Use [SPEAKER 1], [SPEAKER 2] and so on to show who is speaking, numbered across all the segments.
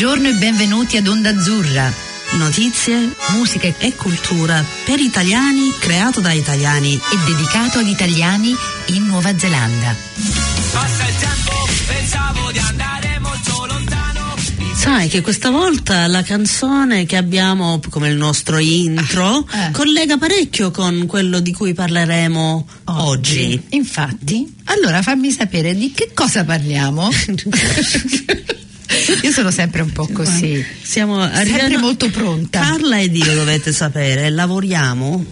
[SPEAKER 1] Buongiorno e benvenuti ad Onda Azzurra.
[SPEAKER 2] Notizie, musica e cultura per italiani, creato da italiani
[SPEAKER 1] e dedicato agli italiani in Nuova Zelanda.
[SPEAKER 3] Passa il tempo, pensavo di andare molto lontano.
[SPEAKER 2] Sai che questa volta la canzone che abbiamo come il nostro intro
[SPEAKER 1] Ah, eh.
[SPEAKER 2] collega parecchio con quello di cui parleremo oggi.
[SPEAKER 1] Infatti, allora fammi sapere di che cosa parliamo. Io sono sempre un po' così.
[SPEAKER 2] Siamo
[SPEAKER 1] Sempre
[SPEAKER 2] arrivando-
[SPEAKER 1] molto pronta.
[SPEAKER 2] Carla ed io dovete sapere, lavoriamo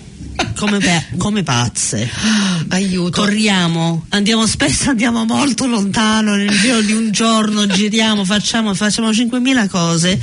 [SPEAKER 2] come, pe- come pazze.
[SPEAKER 1] Aiuto.
[SPEAKER 2] Corriamo, andiamo spesso, andiamo molto lontano, nel giro di un giorno giriamo, facciamo, facciamo 5.000 cose.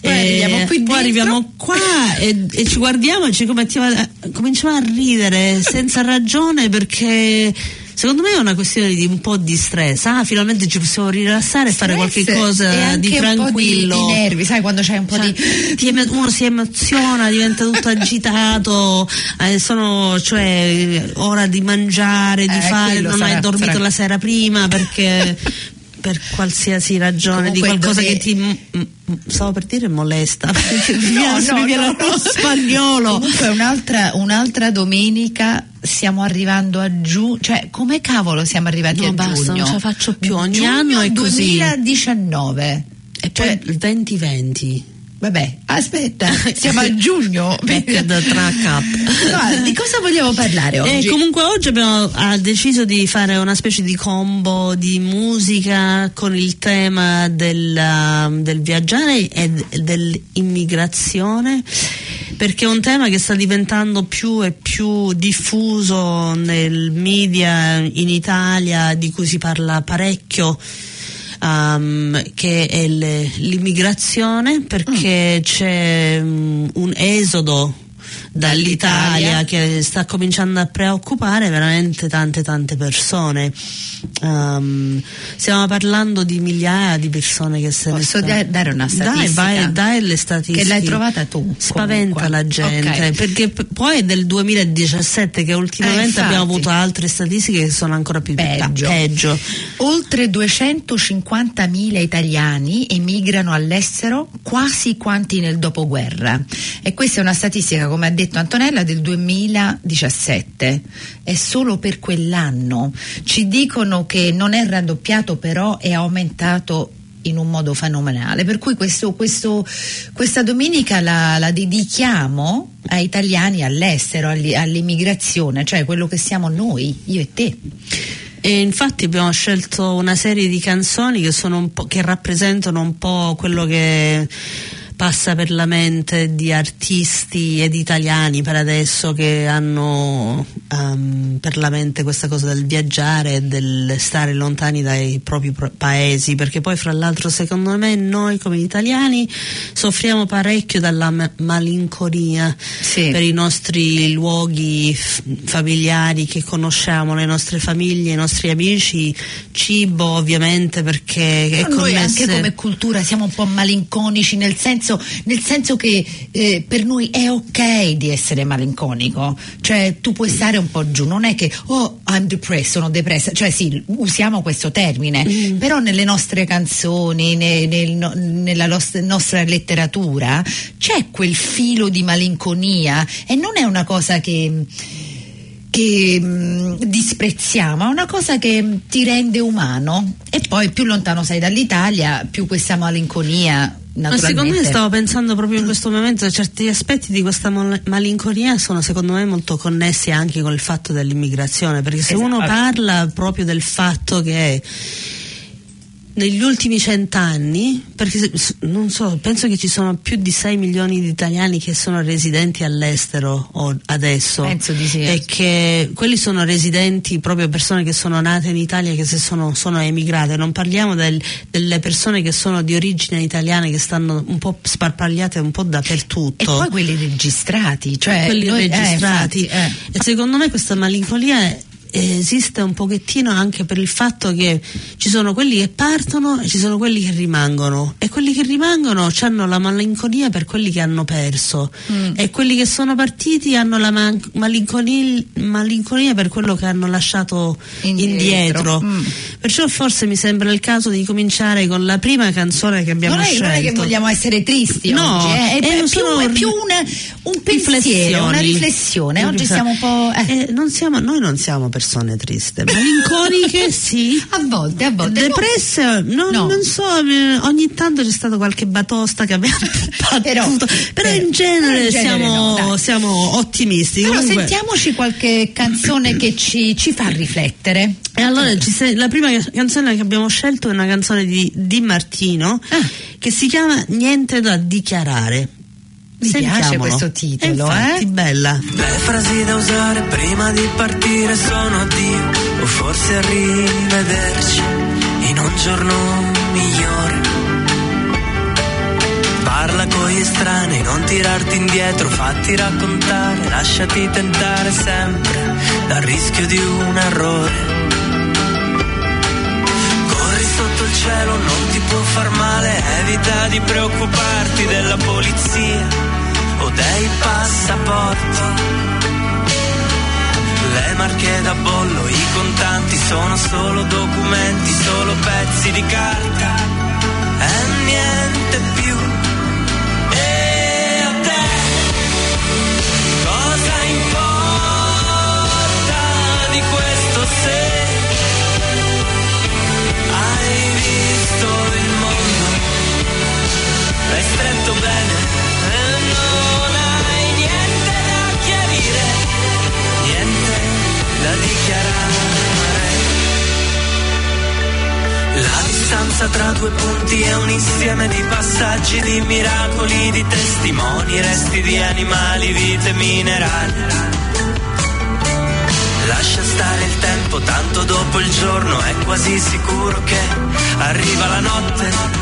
[SPEAKER 1] Poi
[SPEAKER 2] E
[SPEAKER 1] arriviamo qui
[SPEAKER 2] poi arriviamo qua e, e ci guardiamo e ci cominciamo a ridere senza ragione perché secondo me è una questione di un po' di stress. Ah, finalmente ci possiamo rilassare e fare qualche cosa di
[SPEAKER 1] un po'
[SPEAKER 2] tranquillo.
[SPEAKER 1] di, di nervi, sai quando c'hai un po'
[SPEAKER 2] Cioè,
[SPEAKER 1] di
[SPEAKER 2] uno si emoziona, diventa tutto agitato, eh, sono cioè ora di mangiare, di
[SPEAKER 1] Eh,
[SPEAKER 2] fare, non
[SPEAKER 1] sarà-
[SPEAKER 2] hai dormito
[SPEAKER 1] sarà-
[SPEAKER 2] la sera prima perché per qualsiasi ragione di
[SPEAKER 1] Comunque
[SPEAKER 2] qualcosa
[SPEAKER 1] dove-
[SPEAKER 2] che ti stavo per dire molesta
[SPEAKER 1] No, no, no, no.
[SPEAKER 2] spagnolo
[SPEAKER 1] Comunque un'altra, un'altra domenica stiamo arrivando a giugno, cioè come cavolo siamo arrivati
[SPEAKER 2] No,
[SPEAKER 1] a
[SPEAKER 2] basta,
[SPEAKER 1] giugno?
[SPEAKER 2] non ce la faccio più, ogni
[SPEAKER 1] Giugno
[SPEAKER 2] anno è così.
[SPEAKER 1] 2019.
[SPEAKER 2] e poi
[SPEAKER 1] Cioè,
[SPEAKER 2] il 2020
[SPEAKER 1] vabbè, aspetta, siamo a giugno. No, di cosa vogliamo parlare
[SPEAKER 2] E
[SPEAKER 1] oggi?
[SPEAKER 2] comunque oggi abbiamo ha deciso di fare una specie di combo di musica con il tema del, um, del viaggiare e dell'immigrazione perché è un tema che sta diventando più e più diffuso nel media in Italia di cui si parla parecchio um, che è l'immigrazione perché c'è um, un esodo dall'Italia che sta cominciando a preoccupare veramente tante tante persone Um, stiamo parlando di migliaia di persone che se ne
[SPEAKER 1] Posso
[SPEAKER 2] stanno-
[SPEAKER 1] da- dare una
[SPEAKER 2] dai,
[SPEAKER 1] statistica?
[SPEAKER 2] vai, dai le statistiche
[SPEAKER 1] Che l'hai trovata tu,
[SPEAKER 2] spaventa
[SPEAKER 1] comunque.
[SPEAKER 2] la gente
[SPEAKER 1] Ok.
[SPEAKER 2] perché p- poi è del 2017 che ultimamente
[SPEAKER 1] Eh, infatti.
[SPEAKER 2] abbiamo avuto altre statistiche che sono ancora più
[SPEAKER 1] Peggio.
[SPEAKER 2] peggio.
[SPEAKER 1] Oltre 250.000 italiani emigrano all'estero, quasi quanti nel dopoguerra. E questa è una statistica, come ha detto Antonella, del 2017. È solo per quell'anno. Ci dicono che non è raddoppiato, però è aumentato in un modo fenomenale. Per cui questo- questo- questa domenica la, la dedichiamo ai italiani all'estero, all'immigrazione, cioè quello che siamo noi, io e te.
[SPEAKER 2] E infatti abbiamo scelto una serie di canzoni che, che rappresentano un po' quello che passa per la mente di artisti ed italiani per adesso che hanno ehm, per la mente questa cosa del viaggiare e del stare lontani dai propri pro- paesi perché poi fra l'altro secondo me noi come italiani soffriamo parecchio dalla ma- malinconia
[SPEAKER 1] Sì.
[SPEAKER 2] per i nostri luoghi f- familiari che conosciamo, le nostre famiglie, i nostri amici, cibo ovviamente perché è
[SPEAKER 1] Noi
[SPEAKER 2] connesse-
[SPEAKER 1] anche come cultura siamo un po' malinconici nel senso, nel senso che eh, per noi è ok di essere malinconico, cioè tu puoi stare un po' giù, non è che oh I'm depressed, sono depressa, cioè sì, usiamo questo termine,
[SPEAKER 2] Mm.
[SPEAKER 1] però nelle nostre canzoni, ne- nel no- nella nos- nostra letteratura c'è quel filo di malinconia e non è una cosa che che mh, disprezziamo, è una cosa che mh, ti rende umano. E poi più lontano sei dall'Italia, più questa malinconia
[SPEAKER 2] Ma secondo me stavo pensando proprio in questo momento certi aspetti di questa malinconia sono secondo me molto connessi anche con il fatto dell'immigrazione perché se
[SPEAKER 1] Esatto.
[SPEAKER 2] uno parla proprio del fatto che negli ultimi cent'anni, perché non so, penso che ci sono più di 6 milioni di italiani che sono residenti all'estero o- adesso.
[SPEAKER 1] Penso di sì.
[SPEAKER 2] E che quelli sono residenti, proprio persone che sono nate in Italia, che se sono, sono emigrate. Non parliamo del- delle persone che sono di origine italiana, che stanno un po' sparpagliate un po' dappertutto
[SPEAKER 1] E poi quelli registrati, cioè
[SPEAKER 2] quelli
[SPEAKER 1] noi- eh,
[SPEAKER 2] registrati.
[SPEAKER 1] infatti, eh.
[SPEAKER 2] E secondo me questa malinconia esiste un pochettino anche per il fatto che ci sono quelli che partono e ci sono quelli che rimangono e quelli che rimangono hanno la malinconia per quelli che hanno perso
[SPEAKER 1] Mm.
[SPEAKER 2] e quelli che sono partiti hanno la man- malinconi- malinconia per quello che hanno lasciato
[SPEAKER 1] Indietro.
[SPEAKER 2] indietro.
[SPEAKER 1] Mm.
[SPEAKER 2] Perciò forse mi sembra il caso di cominciare con la prima canzone che abbiamo
[SPEAKER 1] Non è,
[SPEAKER 2] scelto.
[SPEAKER 1] non è che vogliamo essere tristi
[SPEAKER 2] No,
[SPEAKER 1] oggi, eh, è,
[SPEAKER 2] eh,
[SPEAKER 1] è più, è più un, un pensiero, una riflessione. Oggi siamo un po'. eh.
[SPEAKER 2] Eh, non siamo- noi non siamo persone triste, malinconiche sì.
[SPEAKER 1] A volte, a volte.
[SPEAKER 2] Depresse, no,
[SPEAKER 1] No.
[SPEAKER 2] non so, eh, ogni tanto c'è stato qualche batosta che abbiamo
[SPEAKER 1] Però-
[SPEAKER 2] però,
[SPEAKER 1] però-
[SPEAKER 2] in genere,
[SPEAKER 1] in genere
[SPEAKER 2] siamo,
[SPEAKER 1] no,
[SPEAKER 2] siamo ottimisti.
[SPEAKER 1] Però
[SPEAKER 2] Comunque-
[SPEAKER 1] sentiamoci qualche canzone che ci, ci fa riflettere.
[SPEAKER 2] E allora ci se- la prima ca- canzone che abbiamo scelto è una canzone di Di Martino
[SPEAKER 1] Ah.
[SPEAKER 2] che si chiama Niente da dichiarare.
[SPEAKER 1] Mi piace
[SPEAKER 2] Sentiamolo.
[SPEAKER 1] questo titolo,
[SPEAKER 2] Eh, infatti,
[SPEAKER 1] eh?
[SPEAKER 2] bella.
[SPEAKER 3] Le frasi da usare prima di partire sono addio o forse arrivederci in un giorno migliore. Parla con gli estranei, non tirarti indietro, fatti raccontare, lasciati tentare sempre dal rischio di un errore. Corri sotto il cielo, non ti può far male, evita di preoccuparti della polizia o dei passaporti. Le marche da bollo, i contanti sono solo documenti, solo pezzi di carta e niente dichiarare. La distanza tra due punti è un insieme di passaggi, di miracoli, di testimoni, resti di animali, vite minerali. Lascia stare il tempo, tanto dopo il giorno è quasi sicuro che arriva la notte.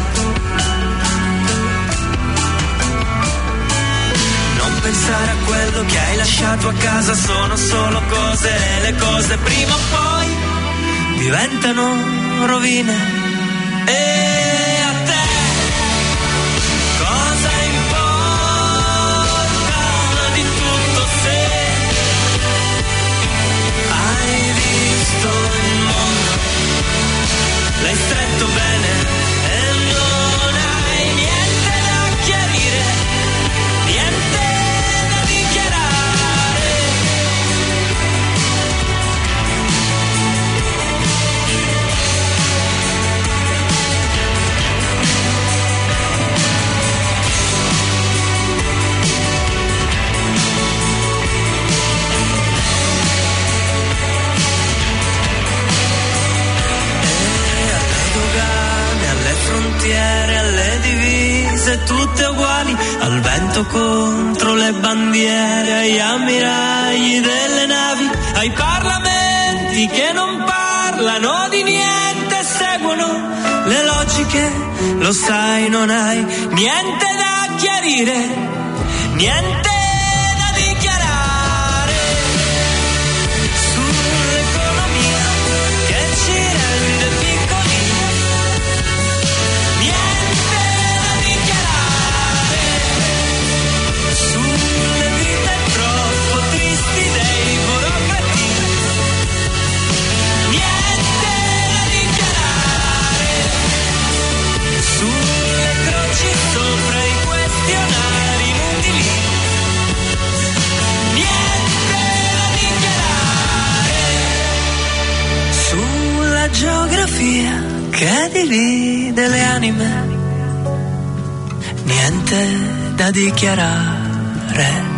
[SPEAKER 3] Pensare a quello che hai lasciato a casa, sono solo cose e le cose prima o poi diventano rovine. E a te cosa importa di tutto se hai visto il mondo, l'hai stretto bene vento contro le bandiere, agli ammiragli delle navi, ai parlamenti che non parlano di niente, seguono le logiche, lo sai, non hai niente da chiarire, niente dichiarare.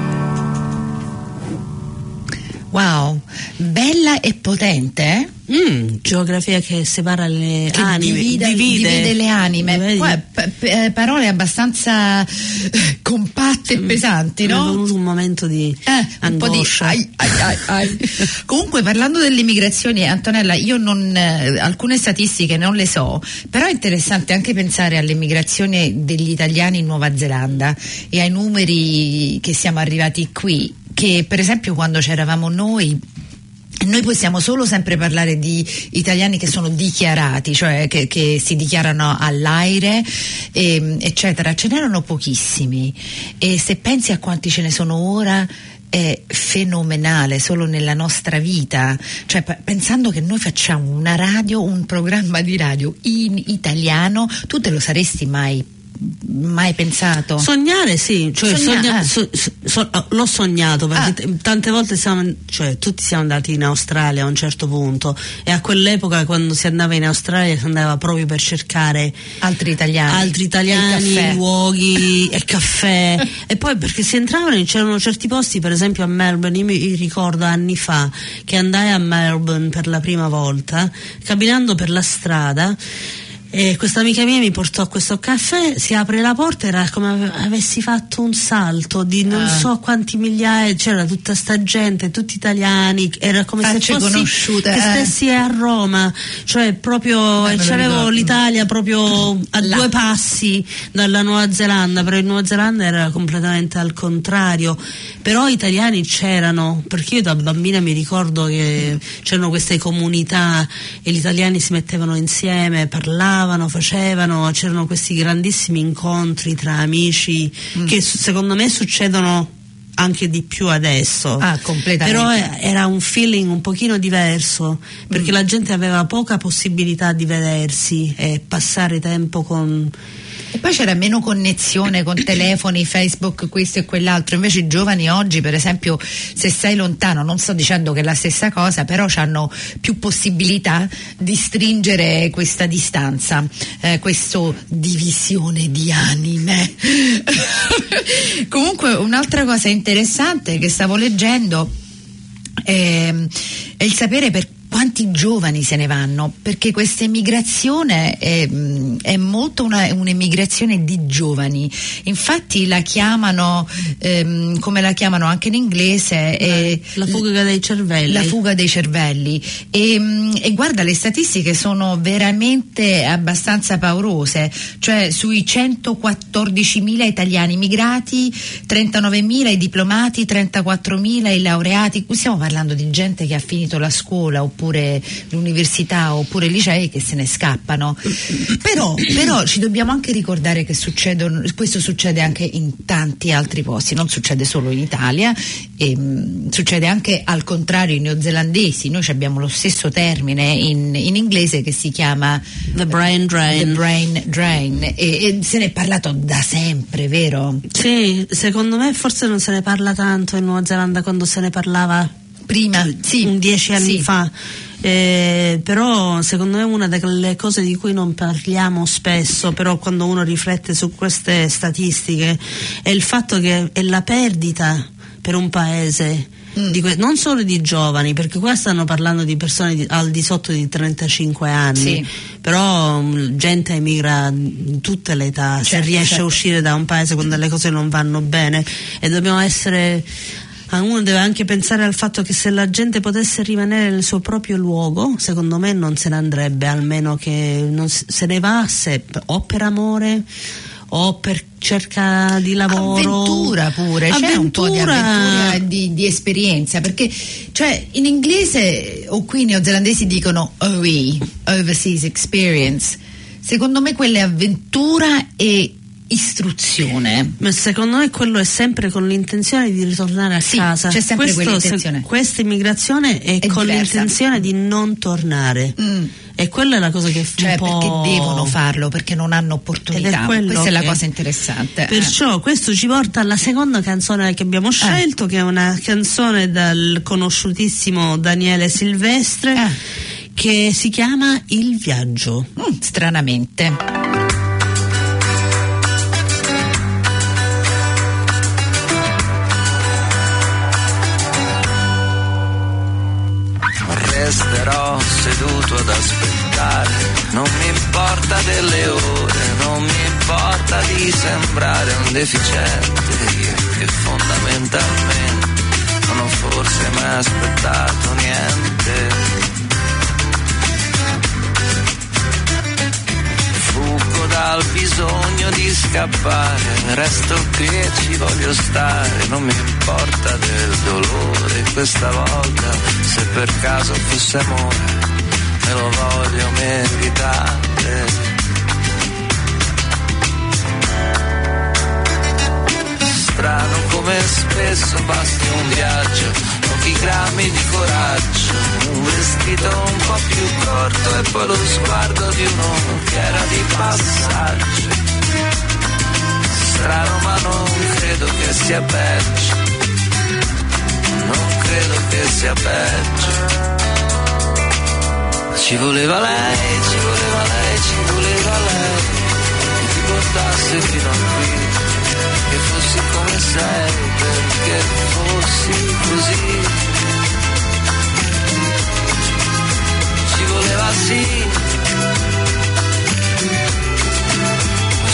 [SPEAKER 1] Wow, bella e potente, eh?
[SPEAKER 2] Mm, geografia che separa le
[SPEAKER 1] Che
[SPEAKER 2] anime,
[SPEAKER 1] divide, divide le anime. Poi, p- p- eh, parole abbastanza eh, compatte e pesanti,
[SPEAKER 2] Mi è
[SPEAKER 1] no?
[SPEAKER 2] venuto un momento di
[SPEAKER 1] Eh, un po' di
[SPEAKER 2] angoscia.
[SPEAKER 1] ai, ai, ai, comunque parlando delle migrazioni Antonella io non, eh, alcune statistiche non le so però è interessante anche pensare alle migrazioni degli italiani in Nuova Zelanda e ai numeri che siamo arrivati qui che per esempio quando c'eravamo noi noi possiamo solo sempre parlare di italiani che sono dichiarati, cioè che, che si dichiarano all'aire, e, eccetera. Ce n'erano pochissimi e se pensi a quanti ce ne sono ora è fenomenale solo nella nostra vita, cioè pensando che noi facciamo una radio, un programma di radio in italiano, tu te lo saresti mai mai pensato?
[SPEAKER 2] Sognare sì, cioè
[SPEAKER 1] Sogna-
[SPEAKER 2] sogna-
[SPEAKER 1] ah.
[SPEAKER 2] so- so- l'ho sognato perché
[SPEAKER 1] Ah.
[SPEAKER 2] t- tante volte siamo, cioè, tutti siamo andati in Australia a un certo punto e a quell'epoca quando si andava in Australia si andava proprio per cercare
[SPEAKER 1] Altri italiani.
[SPEAKER 2] altri italiani,
[SPEAKER 1] caffè.
[SPEAKER 2] luoghi e caffè e poi perché si entravano e c'erano certi posti per esempio a Melbourne io mi ricordo anni fa che andai a Melbourne per la prima volta camminando per la strada e questa amica mia mi portò a questo caffè, si apre la porta, era come ave- avessi fatto un salto di non
[SPEAKER 1] Ah.
[SPEAKER 2] so quanti migliaia, c'era tutta sta gente, tutti italiani, era come
[SPEAKER 1] Facce
[SPEAKER 2] se fossi che
[SPEAKER 1] eh.
[SPEAKER 2] stessi a Roma, cioè proprio
[SPEAKER 1] Eh,
[SPEAKER 2] c'avevo l'Italia proprio a
[SPEAKER 1] Là.
[SPEAKER 2] due passi dalla Nuova Zelanda, però in Nuova Zelanda era completamente al contrario, però italiani c'erano, perché io da bambina mi ricordo che c'erano queste comunità e gli italiani si mettevano insieme, parlavano, facevano, c'erano questi grandissimi incontri tra amici
[SPEAKER 1] Mm.
[SPEAKER 2] che secondo me succedono anche di più adesso.
[SPEAKER 1] Ah, completamente.
[SPEAKER 2] Però era un feeling un pochino diverso perché
[SPEAKER 1] Mm.
[SPEAKER 2] la gente aveva poca possibilità di vedersi e passare tempo con
[SPEAKER 1] E poi c'era meno connessione con telefoni, Facebook, questo e quell'altro. Invece i giovani oggi, per esempio, se sei lontano, non sto dicendo che è la stessa cosa, però hanno più possibilità di stringere questa distanza, eh, questa divisione di anime. Comunque, un'altra cosa interessante che stavo leggendo ehm, è il sapere per quanti giovani se ne vanno, perché questa emigrazione è, mh, è molto una- un'emigrazione di giovani. Infatti la chiamano, ehm, come la chiamano anche in inglese, è
[SPEAKER 2] la fuga dei cervelli.
[SPEAKER 1] la fuga dei cervelli. E, mh, e guarda, le statistiche sono veramente abbastanza paurose, cioè sui 114.000 italiani immigrati, 39.000 i diplomati, 34.000 i laureati. Qui stiamo parlando di gente che ha finito la scuola oppure l'università oppure i licei che se ne scappano. Però, però ci dobbiamo anche ricordare che succedono, questo succede anche in tanti altri posti, non succede solo in Italia, e, mh, succede anche al contrario ai neozelandesi. Noi abbiamo lo stesso termine in, in inglese che si chiama
[SPEAKER 2] The brain drain.
[SPEAKER 1] the brain drain, e, e se ne è parlato da sempre, vero?
[SPEAKER 2] Sì, secondo me forse non se ne parla tanto in Nuova Zelanda quando se ne parlava
[SPEAKER 1] Prima, sì,
[SPEAKER 2] un dieci anni
[SPEAKER 1] sì.
[SPEAKER 2] fa. Eh, però secondo me una delle cose di cui non parliamo spesso, però quando uno riflette su queste statistiche, è il fatto che è la perdita per un paese.
[SPEAKER 1] Mm.
[SPEAKER 2] di que- non solo di giovani, perché qua stanno parlando di persone di- al di sotto di 35 anni,
[SPEAKER 1] Sì.
[SPEAKER 2] però mm, gente emigra in tutte le età, se
[SPEAKER 1] Certo,
[SPEAKER 2] riesce
[SPEAKER 1] certo.
[SPEAKER 2] a uscire da un paese quando le cose non vanno bene e dobbiamo essere ah, uno deve anche pensare al fatto che se la gente potesse rimanere nel suo proprio luogo, secondo me non se ne andrebbe, almeno che se ne va se- o per amore o per cerca di lavoro.
[SPEAKER 1] Avventura pure, c'è un po' di avventura di, di esperienza, perché cioè, in inglese o qui i neozelandesi dicono OE, Overseas Experience, secondo me quella è avventura e istruzione.
[SPEAKER 2] Ma secondo me quello è sempre con l'intenzione di ritornare a
[SPEAKER 1] Sì,
[SPEAKER 2] casa.
[SPEAKER 1] c'è sempre
[SPEAKER 2] Questo, se- questa immigrazione è,
[SPEAKER 1] È
[SPEAKER 2] con
[SPEAKER 1] diversa.
[SPEAKER 2] l'intenzione di non tornare.
[SPEAKER 1] Mm.
[SPEAKER 2] E quella è la cosa che fa
[SPEAKER 1] Cioè
[SPEAKER 2] un po'...
[SPEAKER 1] perché devono farlo, perché non hanno opportunità.
[SPEAKER 2] è
[SPEAKER 1] Questa è la
[SPEAKER 2] che-
[SPEAKER 1] cosa interessante. eh.
[SPEAKER 2] Perciò questo ci porta alla seconda canzone che abbiamo scelto, che è una canzone dal conosciutissimo Daniele Silvestre,
[SPEAKER 1] Ah.
[SPEAKER 2] che si chiama Il viaggio.
[SPEAKER 1] Mm, stranamente.
[SPEAKER 4] Delle ore, non mi importa di sembrare un deficiente, io che fondamentalmente non ho forse mai aspettato niente. Fuggo da dal bisogno di scappare, resto qui e ci voglio stare, non mi importa del dolore questa volta, se per caso fosse amore, me lo voglio meritare. Come spesso basti un viaggio, pochi grammi di coraggio, un vestito un po' più corto e poi lo sguardo di uno che era di passaggio. Strano ma non credo che sia peggio, non credo che sia peggio. Ci voleva lei, ci voleva lei, ci voleva lei, che ti portasse fino a qui che fossi come sei, perché fossi così. Ci voleva sì,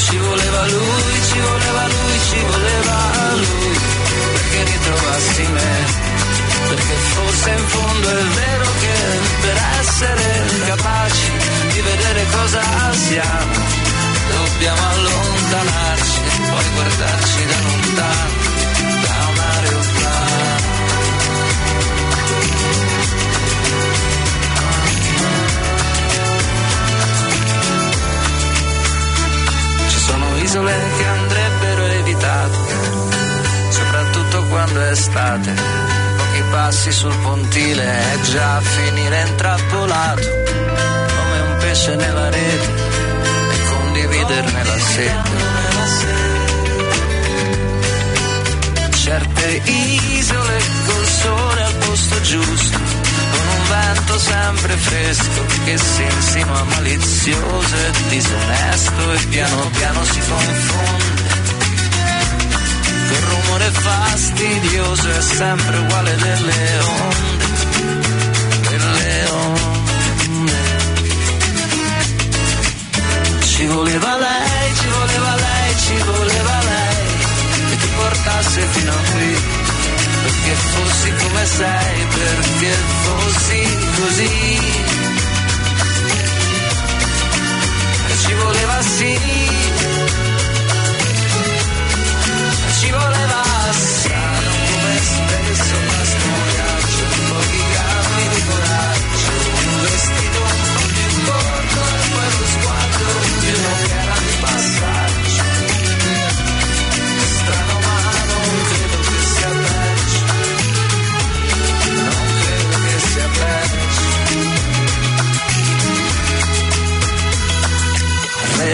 [SPEAKER 4] ci voleva lui, ci voleva lui, ci voleva lui, perché ritrovassi me. Perché forse in fondo è vero che per essere capaci di vedere cosa siamo, dobbiamo allontanarci e poi guardarci da lontano, da un aeroplano. Ci sono isole che andrebbero evitate, soprattutto quando è estate. Pochi passi sul pontile è già a finire intrappolato, come un pesce nella rete condividerne la sete. Certe isole col sole al posto giusto, con un vento sempre fresco che si insinua malizioso e disonesto e piano piano si confonde. Quel rumore fastidioso è sempre uguale delle onde, delle onde. Ci voleva ci voleva lei che ti portasse fino a qui. Perché fossi come sei, perché fossi così. E ci voleva sì,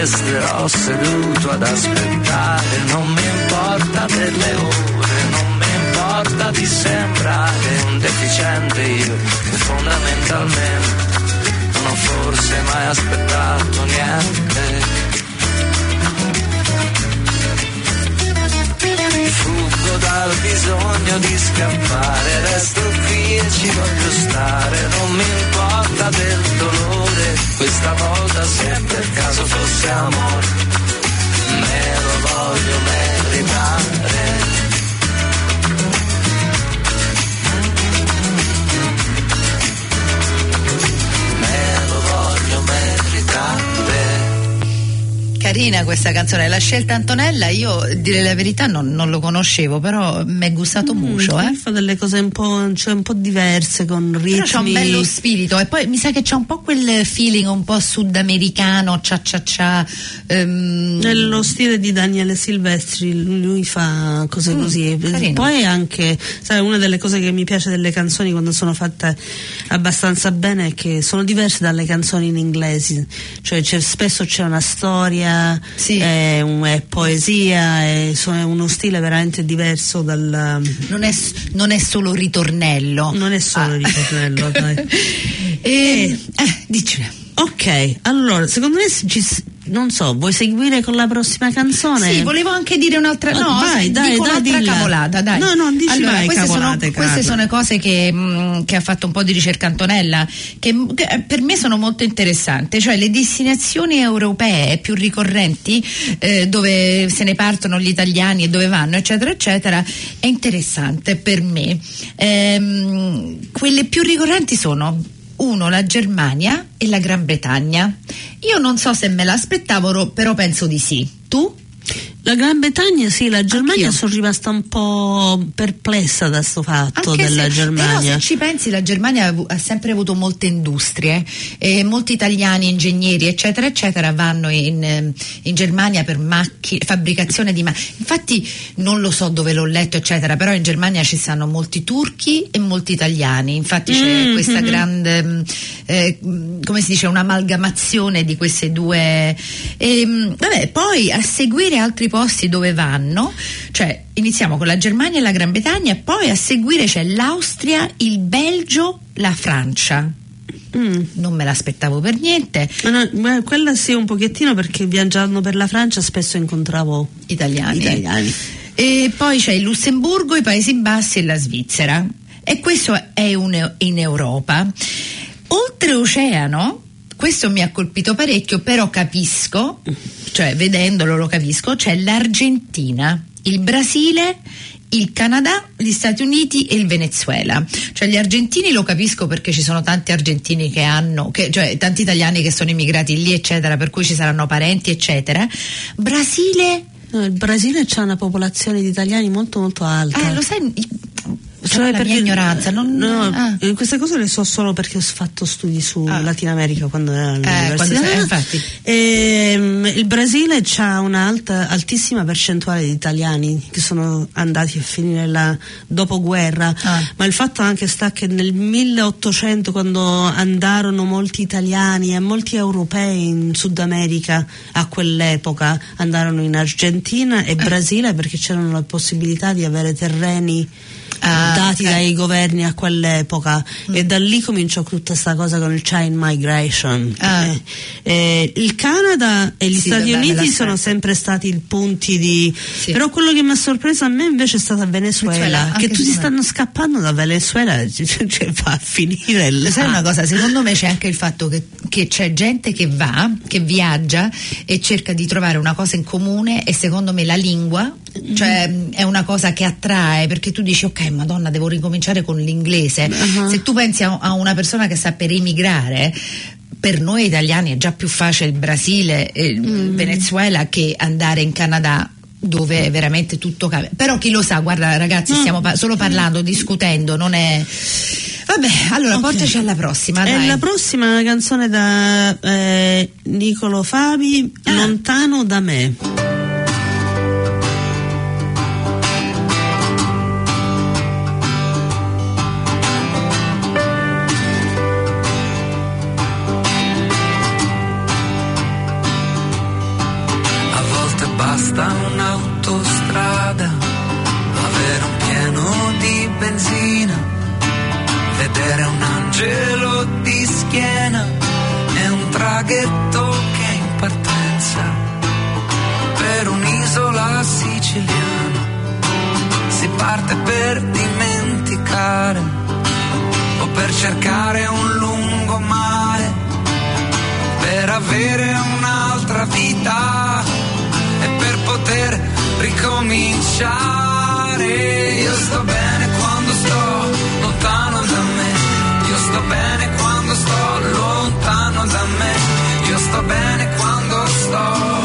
[SPEAKER 4] Resterò seduto ad aspettare, non mi importa delle ore, non mi importa di sembrare un deficiente io, che fondamentalmente non ho forse mai aspettato niente. Fuggo dal bisogno di scappare, resto qui e ci voglio stare, non mi importa del dolore, questa volta se per caso fosse amore, me lo voglio meritare.
[SPEAKER 1] Carina questa canzone, l'ha scelta Antonella, io dire la verità non, non lo conoscevo, però mi è gustato molto.
[SPEAKER 2] Mm,
[SPEAKER 1] Eh.
[SPEAKER 2] fa delle cose un po', cioè un po' diverse con ritmi.
[SPEAKER 1] Però c'ha un bello spirito e poi mi sa che c'ha un po' quel feeling un po' sudamericano, cia cia cia. ehm,
[SPEAKER 2] Nello stile di Daniele Silvestri, lui fa cose
[SPEAKER 1] Mm,
[SPEAKER 2] così.
[SPEAKER 1] carino.
[SPEAKER 2] Poi anche, sai, una delle cose che mi piace delle canzoni quando sono fatte abbastanza bene è che sono diverse dalle canzoni in inglese, cioè c'è- spesso c'è una storia,
[SPEAKER 1] Sì.
[SPEAKER 2] è, un- è poesia, è, è uno stile veramente diverso dal...
[SPEAKER 1] non, è, non è solo ritornello.
[SPEAKER 2] Non è solo
[SPEAKER 1] Ah.
[SPEAKER 2] ritornello, dai.
[SPEAKER 1] E, eh, dici.
[SPEAKER 2] Ok, allora, secondo me ci non so, vuoi seguire con la prossima canzone?
[SPEAKER 1] Sì, volevo anche dire un'altra
[SPEAKER 2] Oh,
[SPEAKER 1] no,
[SPEAKER 2] vai, dai,
[SPEAKER 1] dico
[SPEAKER 2] dai,
[SPEAKER 1] un'altra
[SPEAKER 2] dilla.
[SPEAKER 1] cavolata, dai.
[SPEAKER 2] No, no, dici
[SPEAKER 1] allora,
[SPEAKER 2] vai,
[SPEAKER 1] queste,
[SPEAKER 2] cavolate,
[SPEAKER 1] sono, queste sono cose che, mh, che ha fatto un po' di ricerca Antonella, che, che per me sono molto interessanti, cioè le destinazioni europee più ricorrenti, eh, dove se ne partono gli italiani e dove vanno, eccetera, eccetera, è interessante per me. Ehm, quelle più ricorrenti sono uno la Germania e la Gran Bretagna. Io non so se me l'aspettavo, però penso di sì. Tu?
[SPEAKER 2] La Gran Bretagna sì, la Germania
[SPEAKER 1] Anch'io.
[SPEAKER 2] sono rimasta un po' perplessa da sto fatto
[SPEAKER 1] Anche
[SPEAKER 2] della
[SPEAKER 1] se,
[SPEAKER 2] Germania.
[SPEAKER 1] Però se ci pensi la Germania ha, sempre avuto molte industrie e molti italiani, ingegneri eccetera eccetera vanno in, eh, in Germania per macchine, fabbricazione di macchine. Infatti non lo so dove l'ho letto eccetera, però in Germania ci stanno molti turchi e molti italiani, infatti c'è
[SPEAKER 2] Mm,
[SPEAKER 1] questa
[SPEAKER 2] mhm.
[SPEAKER 1] grande, mh, eh, come si dice, un'amalgamazione di queste due. E, mh, vabbè, poi a seguire altri posti dove vanno, cioè iniziamo con la Germania e la Gran Bretagna, e poi a seguire c'è l'Austria, il Belgio, la Francia.
[SPEAKER 2] Mm.
[SPEAKER 1] Non me l'aspettavo per niente.
[SPEAKER 2] Ma no, ma quella sì un pochettino perché viaggiando per la Francia spesso incontravo
[SPEAKER 1] Italiani.
[SPEAKER 2] italiani.
[SPEAKER 1] E poi c'è il Lussemburgo, i Paesi Bassi e la Svizzera. E questo è un- in Europa. Oltreoceano, questo mi ha colpito parecchio, però capisco, cioè vedendolo lo capisco, c'è l'Argentina, il Brasile, il Canada, gli Stati Uniti e il Venezuela. Cioè gli argentini lo capisco perché ci sono tanti argentini che hanno, che- cioè tanti italiani che sono immigrati lì, eccetera, per cui ci saranno parenti, eccetera. Brasile
[SPEAKER 2] No, il Brasile c'ha una popolazione di italiani molto molto alta.
[SPEAKER 1] eh, lo sai,
[SPEAKER 2] Cioè,
[SPEAKER 1] sarà la
[SPEAKER 2] perché-
[SPEAKER 1] ignoranza, non,
[SPEAKER 2] no,
[SPEAKER 1] ah.
[SPEAKER 2] eh, queste cose le so solo perché ho fatto studi su
[SPEAKER 1] Ah.
[SPEAKER 2] Latino America quando ero
[SPEAKER 1] Eh,
[SPEAKER 2] all'università.
[SPEAKER 1] quando sei- eh.
[SPEAKER 2] Ehm, il Brasile ha un'alta, altissima percentuale di italiani che sono andati a finire la dopoguerra,
[SPEAKER 1] Ah.
[SPEAKER 2] ma il fatto anche sta che nel 1800 quando andarono molti italiani e molti europei in Sud America a quell'epoca andarono in Argentina
[SPEAKER 1] Eh.
[SPEAKER 2] e Brasile perché c'erano la possibilità di avere terreni dati
[SPEAKER 1] ok.
[SPEAKER 2] dai governi a quell'epoca e da lì cominciò tutta questa cosa con il child migration.
[SPEAKER 1] Ah.
[SPEAKER 2] Eh, eh, il Canada e gli
[SPEAKER 1] Sì,
[SPEAKER 2] Stati
[SPEAKER 1] vabbè,
[SPEAKER 2] Uniti sono sempre stati i punti di...
[SPEAKER 1] Sì.
[SPEAKER 2] Però quello che mi ha sorpreso a me invece è stata Venezuela,
[SPEAKER 1] Venezuela,
[SPEAKER 2] che tutti stanno scappando da Venezuela, cioè, cioè, va a finire là.
[SPEAKER 1] Sai una cosa, secondo me c'è anche il fatto che, che c'è gente che va, che viaggia e cerca di trovare una cosa in comune e secondo me la lingua cioè, è una cosa che attrae perché tu dici ok madonna devo ricominciare con l'inglese.
[SPEAKER 2] Uh-huh.
[SPEAKER 1] Se tu pensi a, a una persona che sta per emigrare per noi italiani è già più facile il Brasile e il Venezuela che andare in Canada dove veramente tutto cambia. Però chi lo sa, guarda ragazzi, stiamo pa- solo parlando, discutendo, non è... Vabbè, allora
[SPEAKER 2] Ok.
[SPEAKER 1] portaci alla prossima, dai.
[SPEAKER 2] la prossima è canzone da eh, Nicolo Fabi,
[SPEAKER 1] Ah.
[SPEAKER 2] Lontano da me.
[SPEAKER 4] Basta un'autostrada, avere un pieno di benzina, vedere un angelo di schiena e un traghetto che è in partenza per un'isola siciliana. Si parte per dimenticare o per cercare un lungomare per avere un'altra vita poter ricominciare. Io sto bene quando sto lontano da me, io sto bene quando sto lontano da me, io sto bene quando sto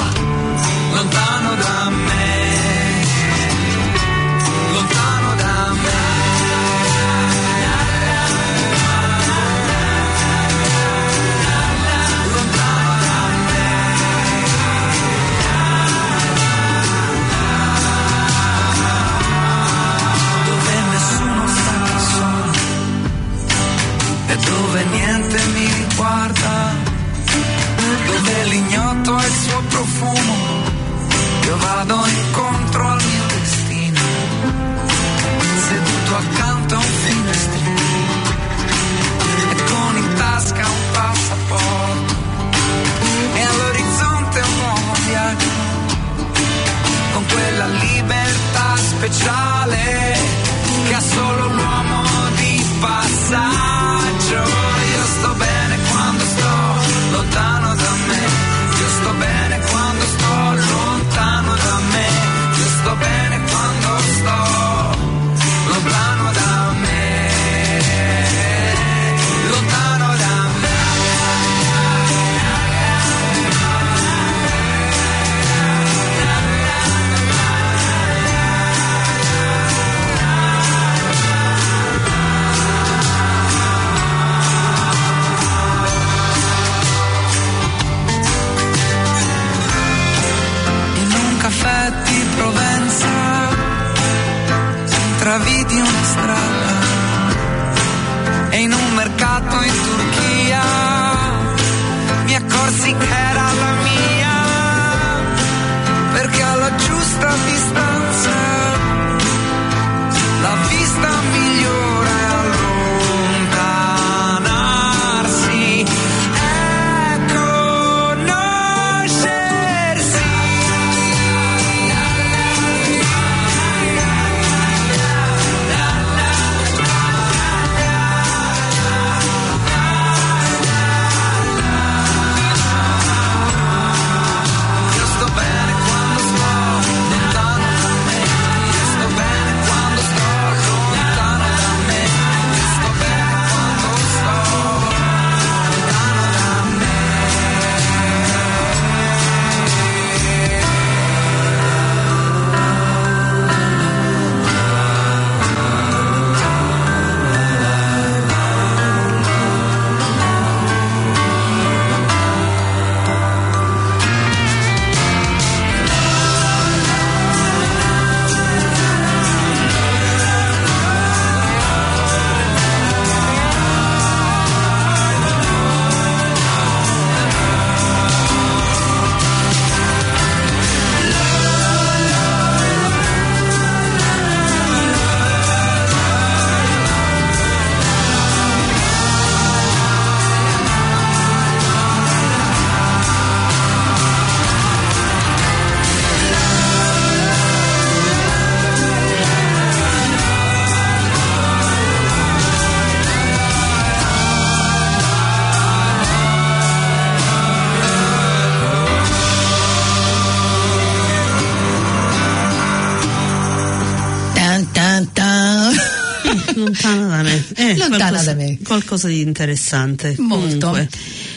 [SPEAKER 2] qualcosa, di interessante.
[SPEAKER 1] Molto.
[SPEAKER 2] Comunque.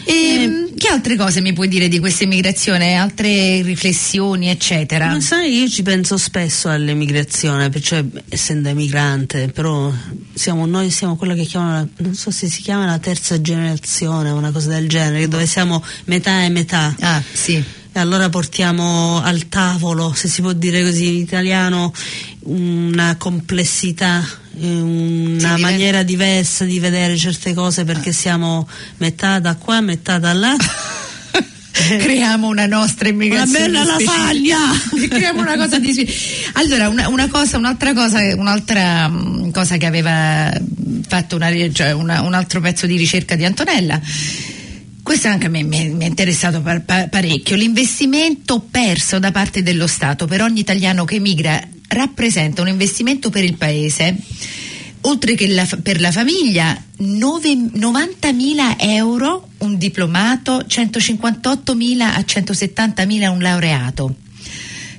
[SPEAKER 1] Ehm, che altre cose mi puoi dire di questa immigrazione? Altre riflessioni, eccetera?
[SPEAKER 2] Ma sai, io ci penso spesso all'emigrazione, cioè essendo emigrante, però siamo, noi siamo quella che chiamano, non so se si chiama la terza generazione una cosa del genere, dove siamo metà e metà.
[SPEAKER 1] Ah, sì.
[SPEAKER 2] E allora portiamo al tavolo, se si può dire così in italiano, una complessità, eh, una maniera diversa di vedere certe cose perché siamo metà da qua, metà da là.
[SPEAKER 1] Creiamo una nostra immigrazione.
[SPEAKER 2] Una bella lasagna!
[SPEAKER 1] Creiamo una cosa di Allora, una, una cosa, un'altra cosa, un'altra mm, cosa che aveva fatto una, cioè una- un altro pezzo di ricerca di Antonella. Questo anche a me mi è, interessato par- pa- parecchio. L'investimento perso da parte dello Stato per ogni italiano che emigra rappresenta un investimento per il paese, oltre che la per la famiglia, nove- 90.000 euro un diplomato, 158.000 a 170.000 un laureato.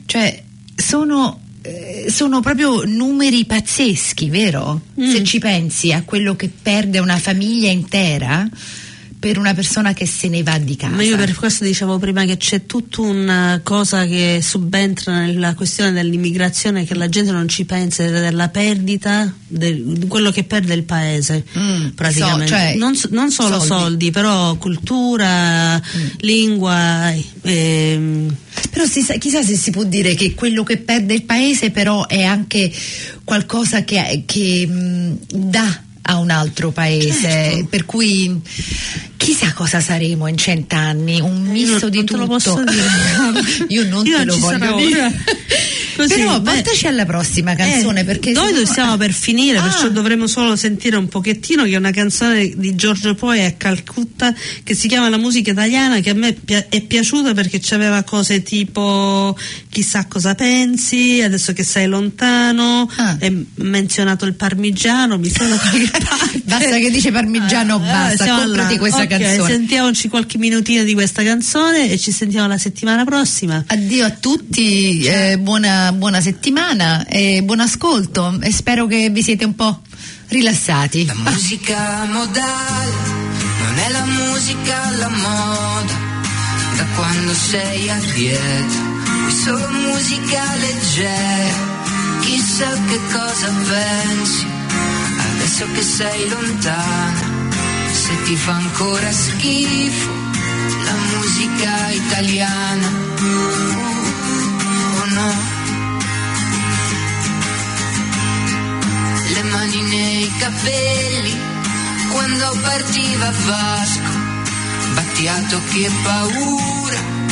[SPEAKER 1] Cioè, sono, eh, sono proprio numeri pazzeschi, vero? Se ci pensi a quello che perde una famiglia intera per una persona che se ne va di casa.
[SPEAKER 2] Ma io per questo dicevo prima che c'è tutta una cosa che subentra nella questione dell'immigrazione che la gente non ci pensa, della perdita, di quello che perde il paese
[SPEAKER 1] Mm,
[SPEAKER 2] praticamente.
[SPEAKER 1] so- cioè,
[SPEAKER 2] non, non solo
[SPEAKER 1] soldi.
[SPEAKER 2] soldi. però cultura, lingua. ehm,
[SPEAKER 1] Però si sa- chissà se si può dire che quello che perde il paese però è anche qualcosa che, che, mh, dà a un altro paese,
[SPEAKER 2] Certo.
[SPEAKER 1] per cui chissà cosa saremo in cent'anni, un misto
[SPEAKER 2] non-
[SPEAKER 1] di
[SPEAKER 2] non
[SPEAKER 1] tutto.
[SPEAKER 2] posso dire.
[SPEAKER 1] Io non
[SPEAKER 2] Io
[SPEAKER 1] te
[SPEAKER 2] non
[SPEAKER 1] lo voglio dire.
[SPEAKER 2] Così,
[SPEAKER 1] però
[SPEAKER 2] beh.
[SPEAKER 1] portaci alla prossima canzone
[SPEAKER 2] Eh,
[SPEAKER 1] perché
[SPEAKER 2] noi
[SPEAKER 1] sennò-
[SPEAKER 2] stiamo per finire,
[SPEAKER 1] Ah.
[SPEAKER 2] perciò dovremo solo sentire un pochettino che è una canzone di Giorgio Poi a Calcutta che si chiama La musica italiana che a me è piaciuta perché c'aveva cose tipo chissà cosa pensi, adesso che sei lontano,
[SPEAKER 1] Ah.
[SPEAKER 2] è menzionato il parmigiano, mi da qualche parte.
[SPEAKER 1] Basta che dice parmigiano, basta,
[SPEAKER 2] siamo
[SPEAKER 1] comprati questa
[SPEAKER 2] Ok,
[SPEAKER 1] canzone.
[SPEAKER 2] Sentiamoci qualche minutino di questa canzone e ci sentiamo la settimana prossima.
[SPEAKER 1] Addio a tutti, eh, buona, buona settimana e buon ascolto e spero che vi siete un po' rilassati.
[SPEAKER 5] La musica modale non è la musica alla moda, da quando sei a dieta, è solo musica leggera, chissà che cosa pensi, adesso che sei lontana, se ti fa ancora schifo la musica italiana. Oh no. mani nei capelli quando partiva Vasco, battiato che paura.